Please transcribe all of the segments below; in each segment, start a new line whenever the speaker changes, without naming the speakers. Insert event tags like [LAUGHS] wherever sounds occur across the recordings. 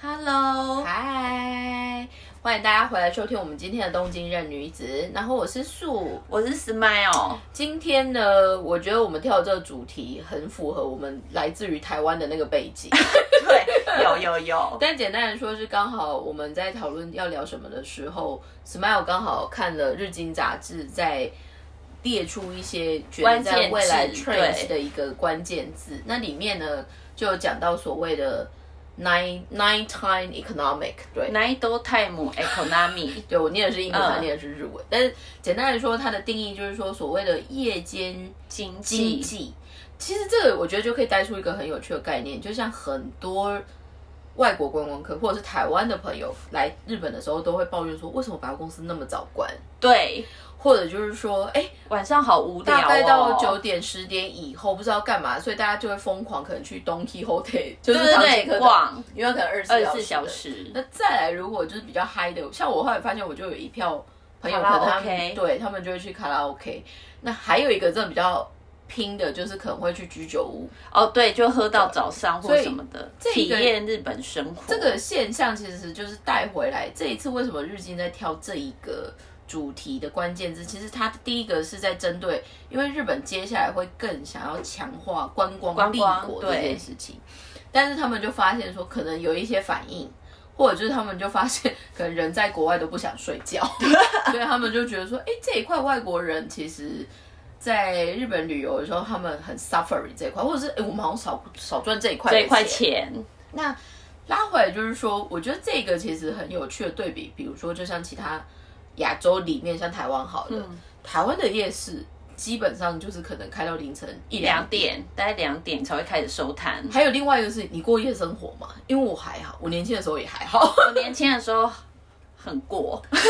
Hello，
嗨，欢迎大家回来收听我们今天的东京任女子。然后我是素，
我是 Smile。
今天呢，我觉得我们跳的这个主题很符合我们来自于台湾的那个背景。[LAUGHS]
对，有有有。
但简单的说，是刚好我们在讨论要聊什么的时候，Smile 刚好看了日经杂志，在列出一些觉得在未来 trends 的一个关键字。那里面呢，就有讲到所谓的。Nine nine time economic 对
，nine time economy [LAUGHS]
对我念的是英文，他念的是日文。但是简单来说，它的定义就是说，所谓的夜间
经
济。其实这个我觉得就可以带出一个很有趣的概念，就像很多外国观光客或者是台湾的朋友来日本的时候，都会抱怨说，为什么百货公司那么早关？
对。
或者就是说，哎，
晚上好无聊，
大概到九点十点以后不知道干嘛，所以大家就会疯狂可能去东 K Hotel，就是长街逛，因为可能二十四小时。那再来，如果就是比较嗨的，像我后来发现，我就有一票朋友，可能他们对他们就会去卡拉 OK。那还有一个真的比较拼的，就是可能会去居酒屋。
哦，对，就喝到早上或什么的，体验日本生活。
这个现象其实就是带回来。这一次为什么日经在挑这一个？主题的关键字，其实它第一个是在针对，因为日本接下来会更想要强化观光立国这件事情，但是他们就发现说，可能有一些反应，或者就是他们就发现，可能人在国外都不想睡觉，[LAUGHS] 所以他们就觉得说，哎，这一块外国人其实在日本旅游的时候，他们很 suffering 这一块，或者是哎，我们好像少少赚这一块
这一块钱。
那拉回来就是说，我觉得这个其实很有趣的对比，比如说就像其他。亚洲里面像台湾好了，台湾的夜市基本上就是可能开到凌晨一两点，
大概两点才会开始收摊。
还有另外一个是你过夜生活嘛？因为我还好，我年轻的时候也还好。
我年轻的时候很过，[LAUGHS]
但是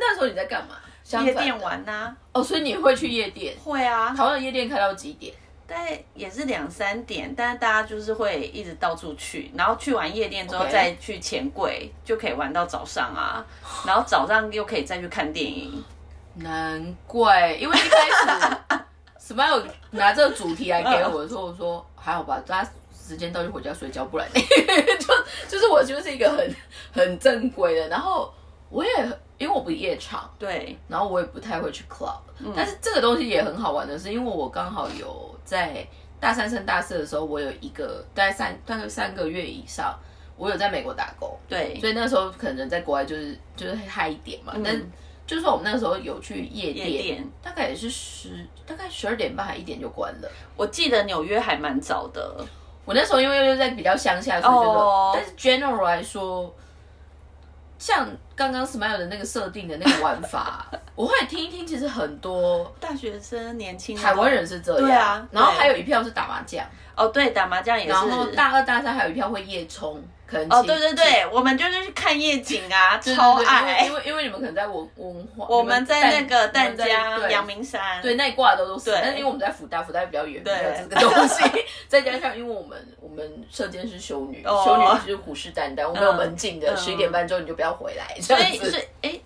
那时候你在干嘛？
夜店玩呐。
哦，所以你会去夜店？
会啊。
台湾的夜店开到几点？
大概也是两三点，但是大家就是会一直到处去，然后去完夜店之后再去钱柜，就可以玩到早上啊，然后早上又可以再去看电影。
难怪，因为一开始 [LAUGHS] Smile 拿这个主题来给我的时候，我说还好吧，大家时间到就回家睡觉，不然 [LAUGHS] 就就是我就是一个很很正规的，然后我也因为我不夜场，
对，
然后我也不太会去 club，但是这个东西也很好玩的是，因为我刚好有。在大三升大四的时候，我有一个大概三大概三个月以上，我有在美国打工，
对，
所以那时候可能在国外就是就是嗨一点嘛。但就是说我们那个时候有去夜店，大概也是十大概十二点半还一点就关了。
我记得纽约还蛮早的，
我那时候因为又在比较乡下，所以这个，但是 general 来说。像刚刚 Smile 的那个设定的那个玩法，[LAUGHS] 我会听一听。其实很多
大学生、年轻
台湾人是这样，
对啊。
然后还有一票是打麻将，
哦，对，打麻将也是。然
后大二、大三还有一票会夜冲。
可能哦，对对对，我们就是去看夜景啊，[LAUGHS] 超爱。
因为因为你们可能在文文化，
我们在那个淡江、阳明山，
对那一挂的都是。但是因为我们在福大，福大比较远，没有这个东西。再加上因为我们我们射箭是修女，修女就是虎视眈眈，我们有门禁的，十一点半之后你就不要回来。
所以所以哎，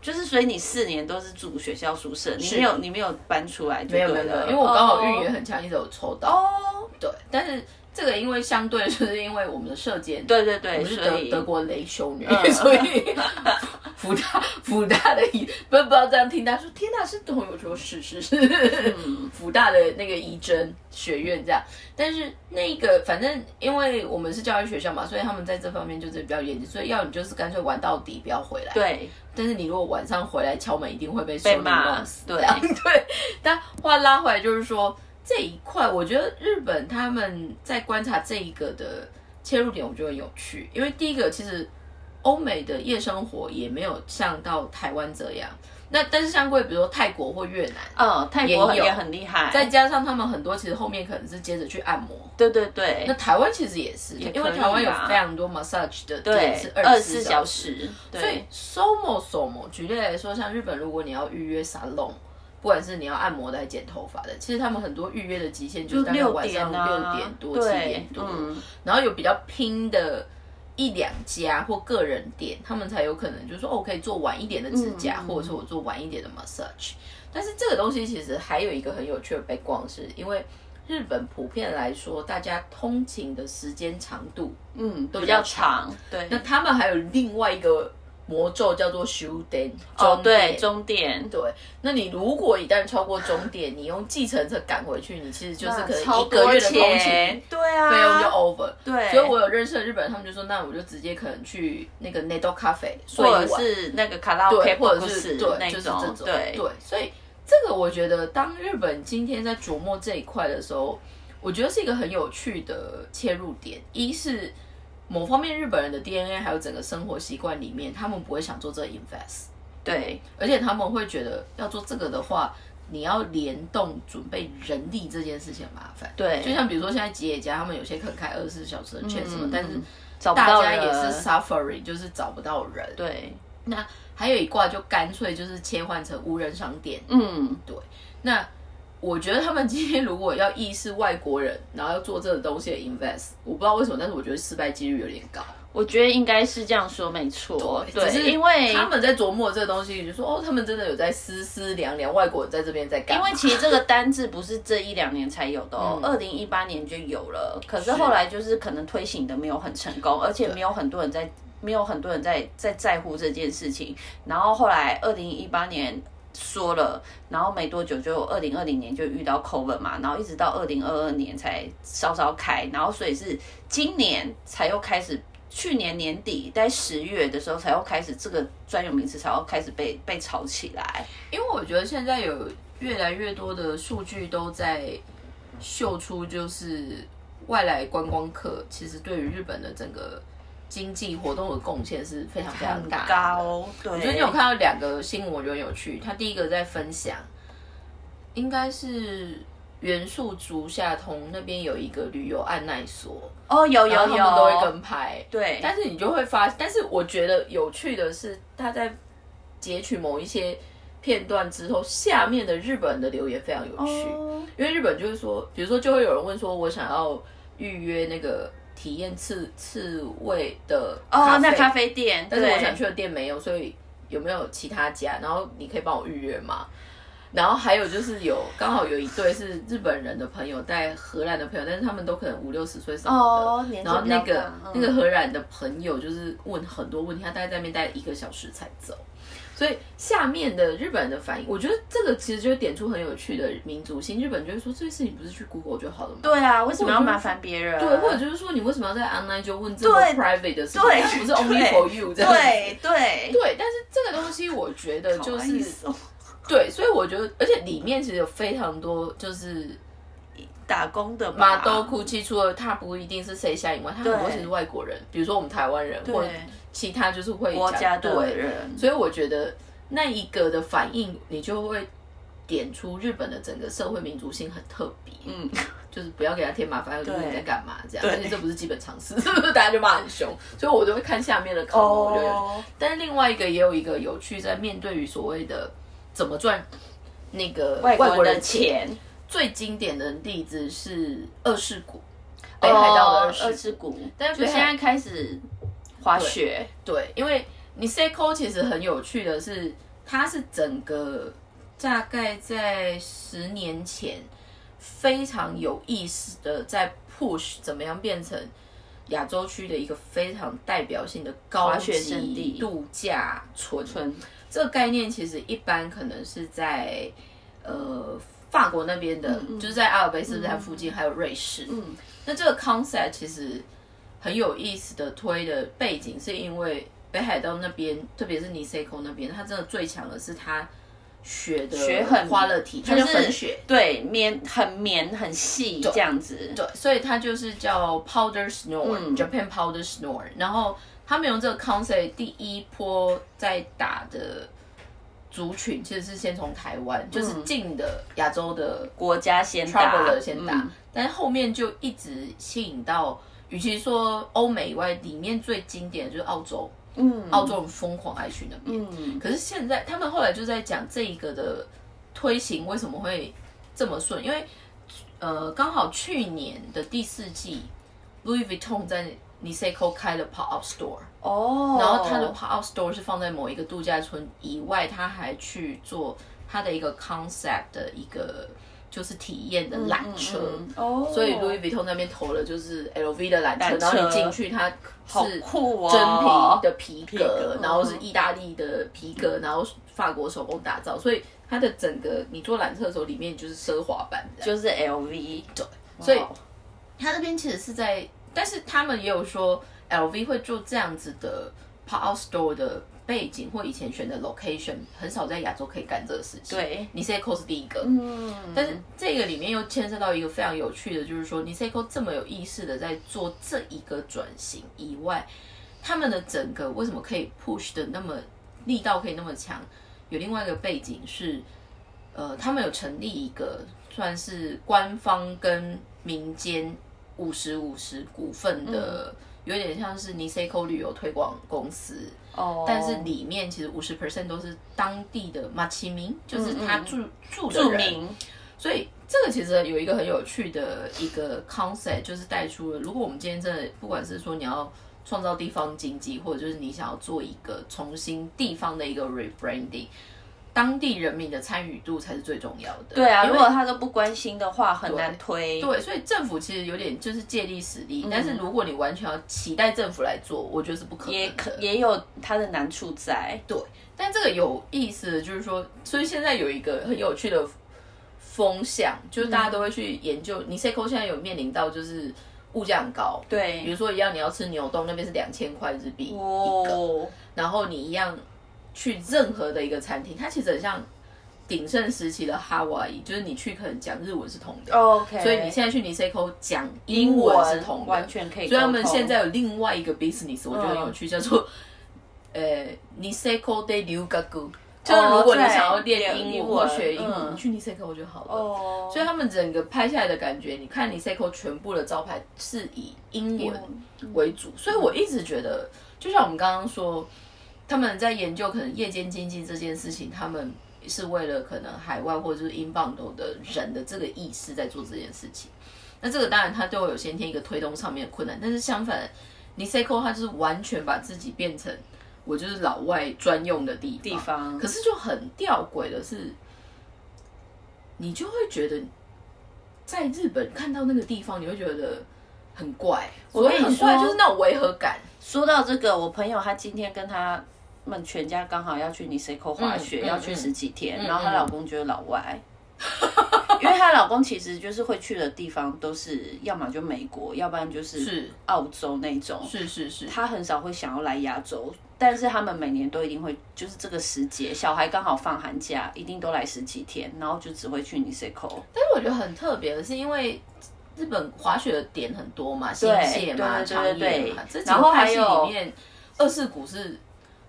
就是所以你四年都是住学校宿舍，你没有你没有搬出来，
没有没有，因为我刚好运也很强，一直有抽到。哦，对，但是。这个因为相对就是因为我们的射箭，
对对对，
我们是德德国雷修女，所以 [LAUGHS] 福大福大的仪不不知道这样听他说，天哪，是同有说是是是福大的那个仪真学院这样，但是那个反正因为我们是教育学校嘛，所以他们在这方面就是比较严谨，所以要你就是干脆玩到底，不要回来。
对，
但是你如果晚上回来敲门，一定会被被
骂
死。对对，但话拉回来就是说。这一块，我觉得日本他们在观察这一个的切入点，我觉得很有趣。因为第一个，其实欧美的夜生活也没有像到台湾这样。那但是像过比如说泰国或越南，
嗯，泰国也很厉害。
再加上他们很多其实后面可能是接着去按摩。
对对对。
那台湾其实也是，因为台湾有非常多 massage 的店是
二
十四小
时。
所以 somo somo，举例来说，像日本，如果你要预约沙龙。不管是你要按摩的还是剪头发的，其实他们很多预约的极限就是大概晚上六点多、七点多，然后有比较拼的一两家或个人店，他们才有可能就是说哦，可以做晚一点的指甲，或者说我做晚一点的 massage。但是这个东西其实还有一个很有趣的背光，是因为日本普遍来说，大家通勤的时间长度，
嗯，比
都比较
较长，对。
那，他们还有另外一个魔咒叫做終電，
哦，
终
对，终点，
对，那你如果一旦超过终点，你用计程车赶回去，你其实就是可能
超
一个月的
多
通
钱
勤
对啊，
费用就 over。
对，
所以我有认识的日本人，他们就说，那我就直接可能去那个 Nedo 咖啡
或，者是那个卡拉 OK
对，或者是对，就是这
种
种，，
对。
对，所以这个我觉得，当日本今天在琢磨这一块的时候，我觉得是一个很有趣的切入点。一是某方面日本人的 DNA 还有整个生活习惯里面，他们不会想做这 invest，
对。
而且他们会觉得要做这个的话，你要联动准备人力这件事情很麻烦。
对，
就像比如说现在吉野家，他们有些可能开二十四小时的 chat 什么，
嗯
但是
找不到
大家也是 suffering，就是找不到人。
对，
那还有一卦就干脆就是切换成无人商店。
嗯，对。
那我觉得他们今天如果要意识外国人，然后要做这个东西的 invest，我不知道为什么，但是我觉得失败几率有点高。
我觉得应该是这样说，没错，对，
只是
因为
他们在琢磨这个东西，就说哦，他们真的有在思思量量，外国人在这边在干。
因为其实这个单字不是这一两年才有的哦，[LAUGHS]
嗯
二零一八年就有了，可是后来就是可能推行的没有很成功，而且没有很多人在，没有很多人在在在乎这件事情。然后后来二零一八年说了，然后没多久就二零二零年就遇到 COVID 嘛，然后一直到二零二二年才稍稍开，然后所以是今年才又开始。去年年底在十月的时候，才又开始这个专有名词才要开始被被炒起来。
因为我觉得现在有越来越多的数据都在秀出，就是外来观光客其实对于日本的整个经济活动的贡献是非常非常
很
大的。
高，对。
我最近有看到两个新闻，我觉得很有趣。他第一个在分享，应该是元素竹下通那边有一个旅游按奈所，
哦，有有有，
他们都会跟拍。
对，
但是你就会发，但是我觉得有趣的是，他在截取某一些片段之后，下面的日本人的留言非常有趣，
哦
因为日本就是说，比如说就会有人问说，我想要预约那个体验刺刺猬的
哦，那
啡
咖啡店，
但是我想去的店没有，所以有没有其他家？然后你可以帮我预约吗？然后还有就是有刚好有一对是日本人的朋友带荷兰的朋友，但是他们都可能五六十岁什么的。
哦，
然后那个、那个荷兰的朋友就是问很多问题，他大概在那边待一个小时才走。所以下面的日本人的反应，我觉得这个其实就会点出很有趣的民族性。日本就会说这件事情不是去 Google 就好了吗？
对啊，为什么要麻烦别人？
对，或者就是说你为什么要在 online 就问这么 private 的事情？
对
它不是 only for you 这样。
对对
对，但是这个东西我觉得就是对，所以我觉得，而且里面其实有非常多就是
打工的
马
嘛
都哭泣，除了他不一定是谁下以外，他很多
对
其实外国人，比如说我们台湾人或者其他就是会讲
国家的，人，
所以我觉得那一个的反应，你就会点出日本的整个社会民族性很特别，
嗯，[LAUGHS]
就是不要给他添麻烦，就是你在干嘛这样，而且这不是基本常识，是不是？大家就骂很凶，所以我都会看下面的口但是另外一个也有一个有趣，在面对于所谓的怎么赚那个
外国人的
钱，最经典的例子是二世谷，北海道的
哦
二世谷。但是
现在开始滑雪，
对，因为你 Seiko 其实很有趣的是，它是整个大概在十年前非常有意思的在 push 怎么样变成亚洲区的一个非常代表性的高度假村。
村。
这个概念其实一般可能是在呃法国那边的，就是在阿尔卑斯山附近，还有瑞士。
嗯，
那这个 concept 其实很有意思的推的背景，是因为北海道那边，特别是尼塞口那边，它真的最强的是它雪的
雪很
花了体，它
就是
粉雪。
对，绵很绵很细这样子，
对，所以它就是叫 powder snow，Japan、powder snow。然后他们用这个 concept 第一波在打的族群，其实是先从台湾，就是近的亚洲的
国家先打。
traveler 先打，
嗯。
但是后面就一直吸引到，与其说欧美以外，里面最经典的就是澳洲，
嗯，
澳洲人疯狂爱去那边。
嗯，
可是现在他们后来就在讲这一个的推行为什么会这么顺，因为呃刚好去年的第四季，Louis Vuitton 在 Niseko 开了 pop up store，
哦，
然后他的 pop up store 是放在某一个度假村以外，他还去做他的一个 concept 的一个就是体验的缆车。
嗯哦，
所以 Louis Vuitton 那边投了就是 LV 的缆车，
车。
然后你进去它是真皮的皮革，然后是意大利的皮革，然后法国手工打造，所以它的整个你坐缆车的时候，里面就是奢华版的。
就是 LV，
对，所以
哇
它这边其实是在，但是他们也有说 LV 会做这样子的 pop-up store 的背景或以前选的 location，很少在亚洲可以干这个事情。
对
，Niseko 是第一个，
嗯，
但是这个里面又牵涉到一个非常有趣的，就是说 Niseko 这么有意识的在做这一个转型以外，他们的整个为什么可以 push 的那么力道可以那么强？有另外一个背景是，呃，他们有成立一个算是官方跟民间五十五十股份的，有点像是 Niseko 旅游推广公司。
哦，
但是里面其实五十 percent 都是当地的马其民，就是他住、住的人，所以这个其实有一个很有趣的一个 concept，就是带出了，如果我们今天真的不管是说你要创造地方经济，或者就是你想要做一个重新地方的一个 rebranding，当地人民的参与度才是最重要的。
对啊，如果他都不关心的话，很难推。
对，所以政府其实有点就是借力使力，
嗯
但是如果你完全要期待政府来做，我觉得是不可能的。
也可也有它的难处在，
对，但这个有意思的就是说，所以现在有一个很有趣的风向，就是大家都会去研究。你 Seiko 现在有面临到就是物价很高，比，如说一样你要吃牛冻，那边是两千块日币一个，
哦，
然后你一样去任何的一个餐厅，它其实很像鼎盛时期的哈瓦伊，就是你去可能讲日文是通的。
OK，
所以你现在去 Niseko 讲
英
英文是通的，
完全可以。
所以他们现在有另外一个 business，我觉得很有趣，叫做呃 Niseko de l u g a g u 就是如果你想要练英文或学英文，
嗯。
你去 Niseko 就好了。
哦，
所以他们整个拍下来的感觉，你看 Niseko 全部的招牌是以英文为主，所以我一直觉得，就像我们刚刚说，他们在研究可能夜间经济这件事情，他们是为了可能海外或者是英镑岛的人的这个意识在做这件事情。那这个当然它都有先天一个推动上面的困难，但是相反，Niseko 它就是完全把自己变成我就是老外专用的地，
地方
可是就很吊诡的是，你就会觉得在日本看到那个地方，你会觉得很怪。
我跟你
所谓很怪就是那种违和感。
说到这个，我朋友他今天跟他们全家刚好要去 Niseko 滑雪，
嗯嗯
要去十几天，
嗯
然后她老公就是老外。[LAUGHS] 因为她老公其实就是会去的地方都是要么就美国，要不然就是
是
澳洲那种。
是是是，
他很少会想要来亚洲，但是他们每年都一定会，就是这个时节，小孩刚好放寒假，一定都来十几天，然后就只会去 Niseko。
但是我觉得很特别的是，因为日本滑雪的点很多嘛，新
对
泻嘛、
对对
长
对对
野嘛，这几
然后
个派系
还有
里面，二世谷是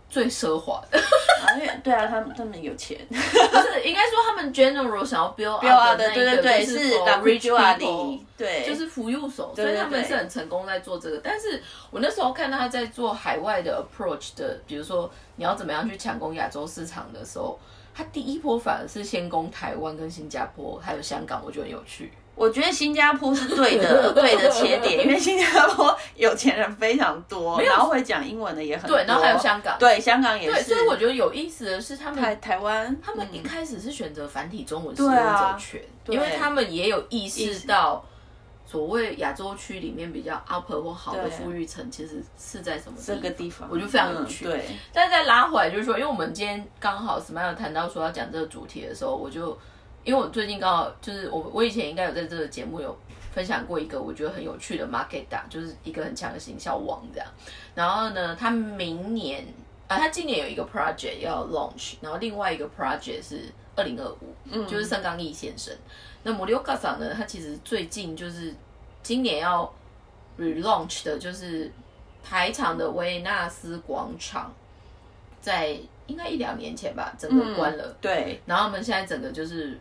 最奢华的。
啊，因为对啊，他们他们有钱。[LAUGHS]
不是，应该说他们 general 想要 build up
的，对对对，
就是
是
for
La
rich
Ridge 啊
people，
对，
就是服务手，所以他们是很成功在做这个。但是我那时候看到他在做海外的 approach 的，比如说你要怎么样去抢攻亚洲市场的时候，他第一波反而是先攻台湾跟新加坡还有香港，我觉得很有趣。
我觉得新加坡是对的，[LAUGHS] 对的切点，因为新加坡有钱人非常多，然后会讲英文的也很多。
对，然后还有香港，
对香港也
对，
是。
所以我觉得有意思的是他们
台台湾，
他们一
嗯
开始是选择繁体中文使用者权，因为他们也有意识到所谓亚洲区里面比较 upper 或好的富裕层，其实是在什么
这个地方，
我觉得非常有趣。
嗯对，
但是再拉回来，就是说，因为我们今天刚好 Smile 谈到说要讲这个主题的时候，我就因为我最近刚好就是我我以前应该有在这个节目有分享过一个我觉得很有趣的 market 就是一个很强的行销王这样。然后呢，他明年啊，他今年有一个 project 要 launch，然后另外一个 project 是二零二五，嗯，就是盛刚义先生。那摩利欧卡桑呢，他其实最近就是今年要 relaunch 的，就是台场的维纳斯广场，在应该一两年前吧，整个关了。
对，
然后我们现在整个就是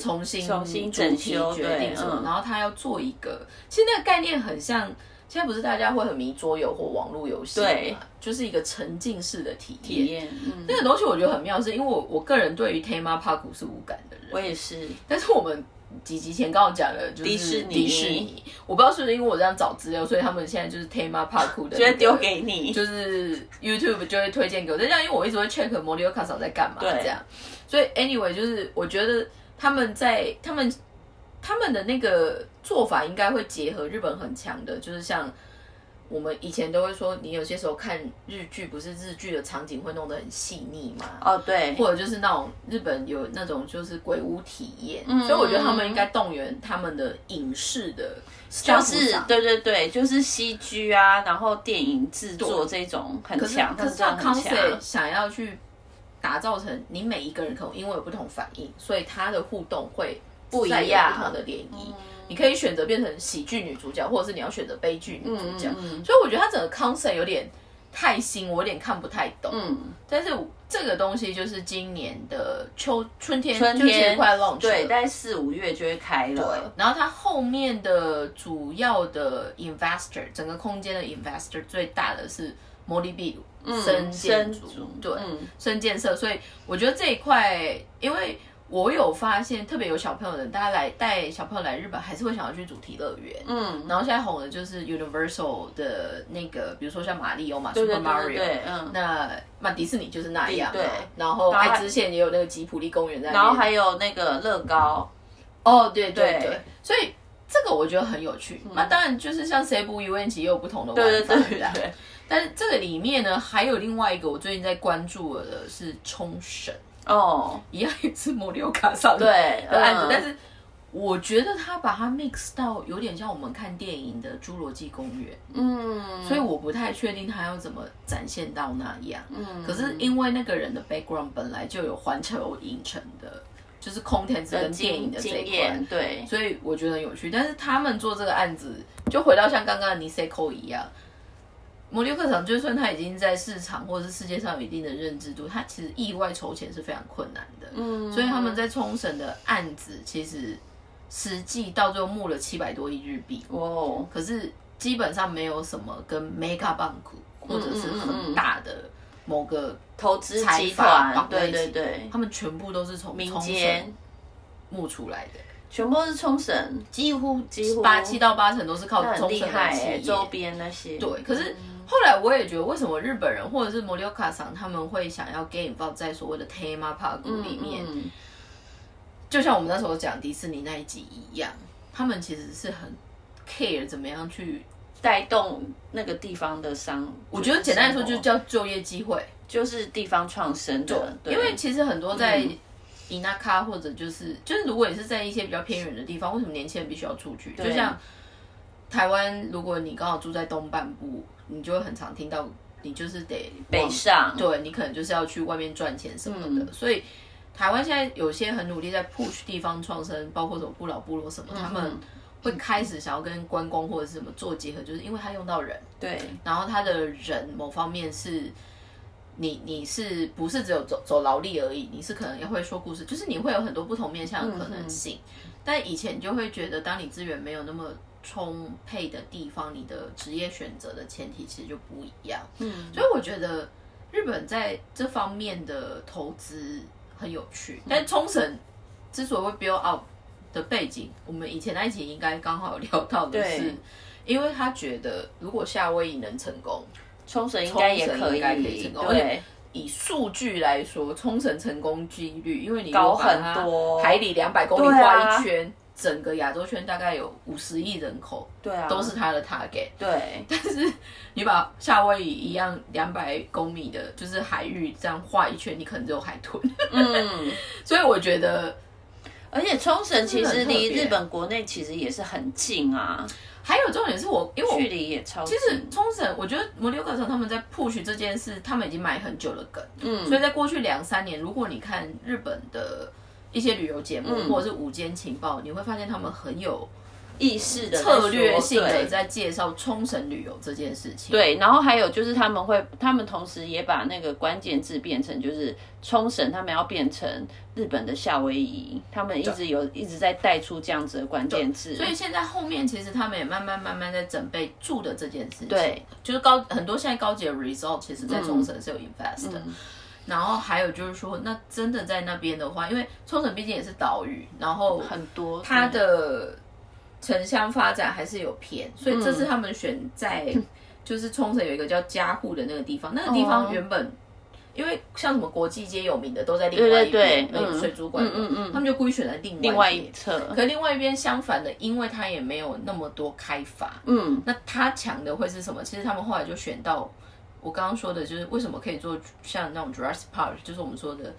重新
重新整修
决定
对
什么，
嗯。
然后他要做一个，其实那个概念很像，现在不是大家会很迷桌游或网络游戏
对。
嘛，就是一个沉浸式的体验。
体验，嗯，
那个东西我觉得很妙，是因为我我个人对于 Tema Park 是无感的人，
我也是，
但是我们几集前刚好讲了，就是
迪士尼。
迪士尼，我不知道是不是因为我这样找资料，所以他们现在就是 Tema Park 的、
就会丢给你，
就是 YouTube 就会推荐给我。再这样，因为我一直会 check 摩利欧卡嫂在干嘛
对。
这样，所以 anyway 就是我觉得他们在他们他们的那个做法应该会结合日本很强的，就是像我们以前都会说，你有些时候看日剧，不是日剧的场景会弄得很细腻嘛？
哦，对，
或者就是那种日本有那种就是鬼屋体验，所以我觉得他们应该动员他们的影视的，
就是对对对，就是戏剧啊，然后电影制作这种很强，
可是
这样
康 C 想要去打造成你每一个人可能因为有不同反应，所以他的互动会
不一样，
不同的涟漪。你可以选择变成喜剧女主角，或者是你要选择悲剧女主角。所以我觉得它整个 concept 有点太新，我有点看不太懂。嗯，但是这个东西就是今年的秋春天，
春天
快 launch，
对，在四五月就会开了。
对，然后它后面的主要的 investor，整个空间的 investor 最大的是摩利比鲁深建筑，对，深建设。所以我觉得这一块，因为。我有发现，特别有小朋友的，大家来带小朋友来日本，还是会想要去主题乐园。嗯，然后现在红的就是 Universal 的那个，比如说像马里奥嘛，Super Mario。对，嗯。那那迪士尼就是那样。对。然后爱知县也有那个吉普力公园在。
然后还有那个乐高。
哦，对对对。所以这个我觉得很有趣。那当然就是像 C 部 U N 其也有不同的玩法。对对对。但是这个里面呢，还有另外一个我最近在关注的是冲绳。哦，一样也是摩流卡上的案子，但是我觉得他把它 mix 到有点像我们看电影的《侏罗纪公园》，嗯，所以我不太确定他要怎么展现到那样。嗯，可是因为那个人的 background 本来就有环球影城的，就是 content 跟电影的这一块，
对，
所以我觉得很有趣。但是他们做这个案子，就回到像刚刚的 Niseko 一样。摩流课场，就算他已经在市场或者是世界上有一定的认知度，他其实意外筹钱是非常困难的。嗯，所以他们在冲绳的案子，其实实际到最后募了七百多亿日币。哦，可是基本上没有什么跟 Mega Bank 或者是很大的某个
投资集团，
对对对，他们全部都是从
民间
募出来的。
全部都是冲绳，
几乎几乎八七到八成都是靠冲绳
的周边那些。
对，可是后来我也觉得，为什么日本人或者是摩流卡桑他们会想要 game 放在所谓的 theme park 里面？就像我们那时候讲迪士尼那一集一样，他们其实是很 care 怎么样去
带动那个地方的商。
我觉得简单来说，就叫就业机会，
就是地方创生的。
因为其实很多在。伊那卡或者就是就是，如果你是在一些比较偏远的地方，为什么年轻人必须要出去？就像台湾，如果你刚好住在东半部，你就会很常听到，你就是得
北上，
对你可能就是要去外面赚钱什么的。所以台湾现在有些很努力在 push 地方创生，包括什么不老部落什么，他们会开始想要跟观光或者是什么做结合，就是因为他用到人，
对，
然后他的人某方面是。你你是不是只有走走劳力而已？你是可能也会说故事，就是你会有很多不同面向的可能性。但以前就会觉得，当你资源没有那么充沛的地方，你的职业选择的前提其实就不一样。嗯，所以我觉得日本在这方面的投资很有趣。但冲绳之所以会 build up 的背景，我们以前那一集应该刚好有聊到的是，因为他觉得如果夏威夷能成功。
冲绳应该也可以，
成功。对，以数据来说，冲绳成功几率，因为你
高很多，
海里两百公里画一圈，整个亚洲圈大概有五十亿人口，
对啊，
都是他的 target。
对，
但是你把夏威夷一样两百公里的，就是海域这样画一圈，你可能只有海豚。嗯，[LAUGHS] 所以我觉得，
而且冲绳其实离日本国内其实也是很近啊。
还有重点是我，因为
距离也超。
其实冲绳，我觉得摩流课程他们在 push 这件事，他们已经埋很久了梗。嗯，所以在过去两三年，如果你看日本的一些旅游节目或者是午间情报，你会发现他们很有。
意识的
策略性的在介绍冲绳旅游这件事情。
对，然后还有就是他们会，他们同时也把那个关键字变成就是冲绳，他们要变成日本的夏威夷，他们一直有一直在带出这样子的关键字。
所以现在后面其实他们也慢慢慢慢在准备住的这件事情。
对，
就是高很多现在高级的 result 其实在冲绳是有 invest 的。然后还有就是说，那真的在那边的话，因为冲绳毕竟也是岛屿，然后
很多
它的。城乡发展还是有偏，所以这次他们选在就是冲绳有一个叫加户的那个地方，那个地方原本因为像什么国际街有名的都在另外一边，那个水族馆，
嗯嗯嗯，
他们就故意选在另
另外一侧。
可另外一边相反的，因为它也没有那么多开发，
嗯，
那它强的会是什么？其实他们后来就选到我刚刚说的，就是为什么可以做像那种 Jurassic Park，就是我们说的。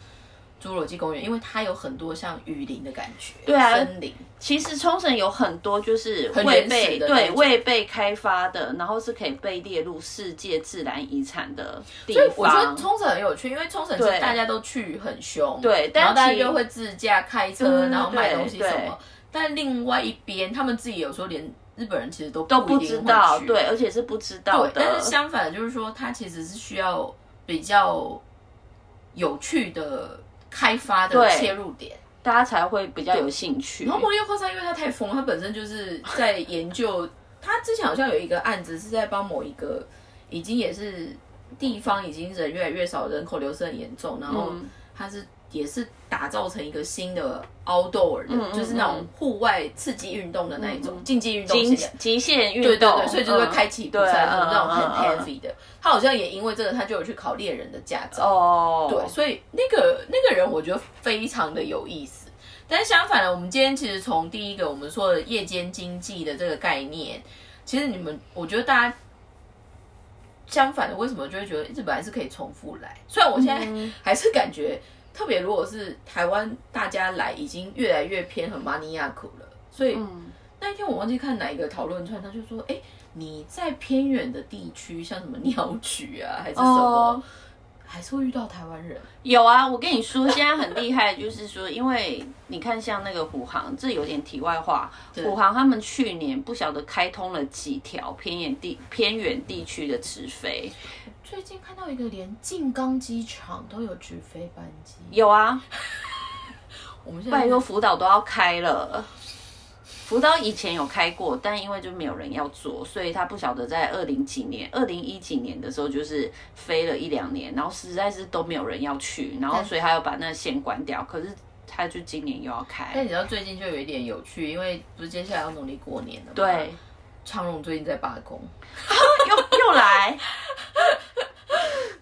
侏罗纪公园，因为它有很多像雨林的感觉，
对啊，
森林。
其实冲绳有很多就是未被对未被开发的，然后是可以被列入世界自然遗产的地方。
我觉得冲绳很有趣，因为冲绳是大家都去很凶，
对，
然后大家就会自驾开车，然后买东西什么。但另外一边，他们自己有时候连日本人其实都
都
不
知道，对，而且是不知道的。
但是相反，就是说他其实是需要比较有趣的。开发的切入点，
大家才会比较有兴趣。
然后莫利奥萨因为他太疯，他本身就是在研究。[LAUGHS] 他之前好像有一个案子是在帮某一个已经也是地方已经人越来越少，人口流失很严重，然后他是。也是打造成一个新的 outdoor 的，就是那种户外刺激运动的那一种竞技运动，
极限运动，
对对对，所以就会开启比赛那种很 heavy 的。他好像也因为这个，他就有去考猎人的驾照。哦，对，所以那个那个人我觉得非常的有意思。但相反的，我们今天其实从第一个我们说的夜间经济的这个概念，其实你们我觉得大家相反的，为什么就会觉得日本还是可以重复来？虽然我现在还是感觉。特别如果是台湾，大家来已经越来越偏很马尼亚苦了，所以那一天我忘记看哪一个讨论串，他就说：“哎，你在偏远的地区，像什么鸟取啊，还是什么，还是会遇到台湾人。”
有啊，我跟你说，现在很厉害，[LAUGHS] 就是说，因为你看，像那个虎航，这有点题外话，虎航他们去年不晓得开通了几条偏远地偏远地区的直飞。
最近看到一个连静冈机场都有直飞班机，
有啊。[LAUGHS]
我们
拜托福岛都要开了，福岛以前有开过，但因为就没有人要做，所以他不晓得在二零几年、二零一几年的时候就是飞了一两年，然后实在是都没有人要去，然后所以他要把那线关掉。可是他就今年又要开。
但你知道最近就有一点有趣，因为不是接下来要努力过年了吗？
对，
长荣最近在罢工，[LAUGHS]
又又来。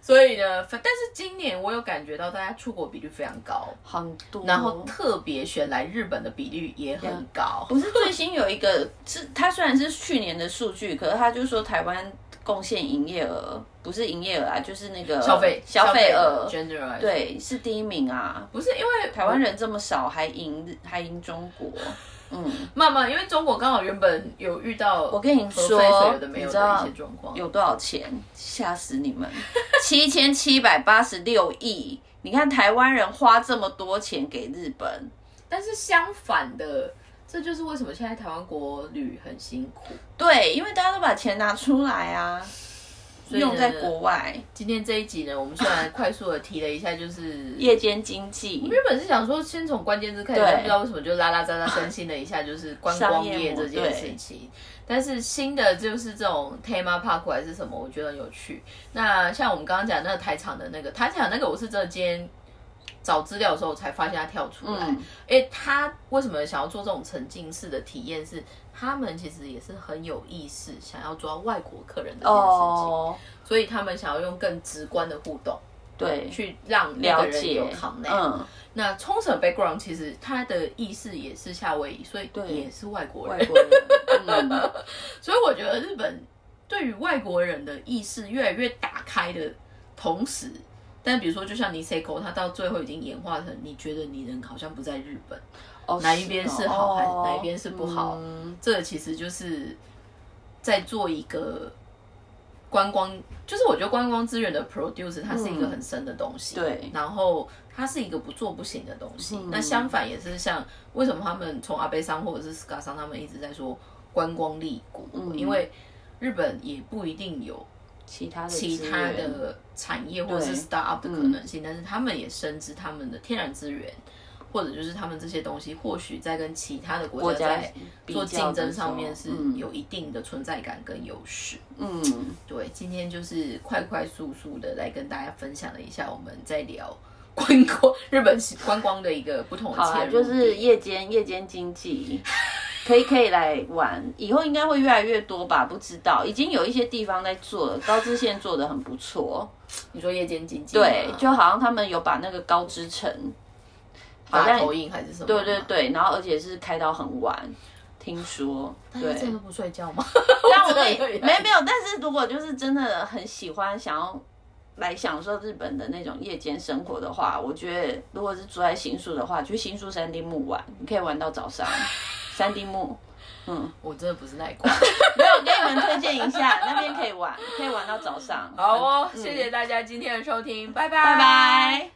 所以呢，但是今年我有感觉到大家出国比率非常高，
很多，
然后特别选来日本的比率也很高。
不是最新有一个，是它虽然是去年的数据，可是他就说台湾贡献营业额，不是营业额啊，就是那个
消费
消费额，
对，
是第一名啊。
不是因为
台湾人这么少，还赢还赢中国。
嗯，慢慢，因为中国刚好原本有遇到，
我跟你说，你知道有多少钱？吓死你们！[LAUGHS] 七千七百八十六亿。你看台湾人花这么多钱给日本，
但是相反的，这就是为什么现在台湾国旅很辛苦。
对，因为大家都把钱拿出来啊。用在国外。
今天这一集呢，我们虽然快速的提了一下，就是
夜间经济。
原本是想说先从关键字开始，不知道为什么就拉拉杂杂更新了一下，就是观光业这件事情。但是新的就是这种 tema park 还是什么，我觉得很有趣。那像我们刚刚讲那个台场的那个台场那个，我是这间找资料的时候才发现它跳出来。哎，他为什么想要做这种沉浸式的体验？是他们其实也是很有意识，想要抓外国客人的这件事情，所以他们想要用更直观的互动，
对，
去让了解有 connect。嗯，那冲绳 background 其实他的意思也是夏威夷，所以也是外国人。外国人，[LAUGHS] 所以我觉得日本对于外国人的意识越来越打开的同时，但比如说就像 Niseko，他到最后已经演化成你觉得你人好像不在日本。哪一边是好，还哪一边是不好？这其实就是在做一个观光，就是我觉得观光资源的 produce，它是一个很深的东西。
对，
然后它是一个不做不行的东西。那相反也是像为什么他们从阿贝桑或者是 SKA 桑，他们一直在说观光立国，因为日本也不一定有
其他的
其他的产业或者是 start up 的可能性，但是他们也深知他们的天然资源。或者就是他们这些东西，或许在跟其他的国家在做竞争上面是有一定的存在感跟优势。嗯，对，今天就是快快速速的来跟大家分享了一下，我们在聊观光日本观光的一个不同的切入
就是夜间夜间经济。[LAUGHS] 可以可以来玩，以后应该会越来越多吧？不知道，已经有一些地方在做了，高知县做的很不错。
你说夜间经济吗？
对，就好像他们有把那个高知城，好像
投影还是什么？
对对。对，然后而且是开到很晚，听说对。
真的不睡觉吗？[LAUGHS]
但我 [LAUGHS]
这也
没没有，但是如果就是真的很喜欢想要来享受日本的那种夜间生活的话，我觉得如果是住在新宿的话，去新宿三丁目玩，你可以玩到早上。三丁目，嗯，
我真的不是那一挂。[LAUGHS]
没有给你们推荐一下，那边可以玩，可以玩到早上。
好哦，
嗯
谢谢大家今天的收听，拜拜，
拜拜。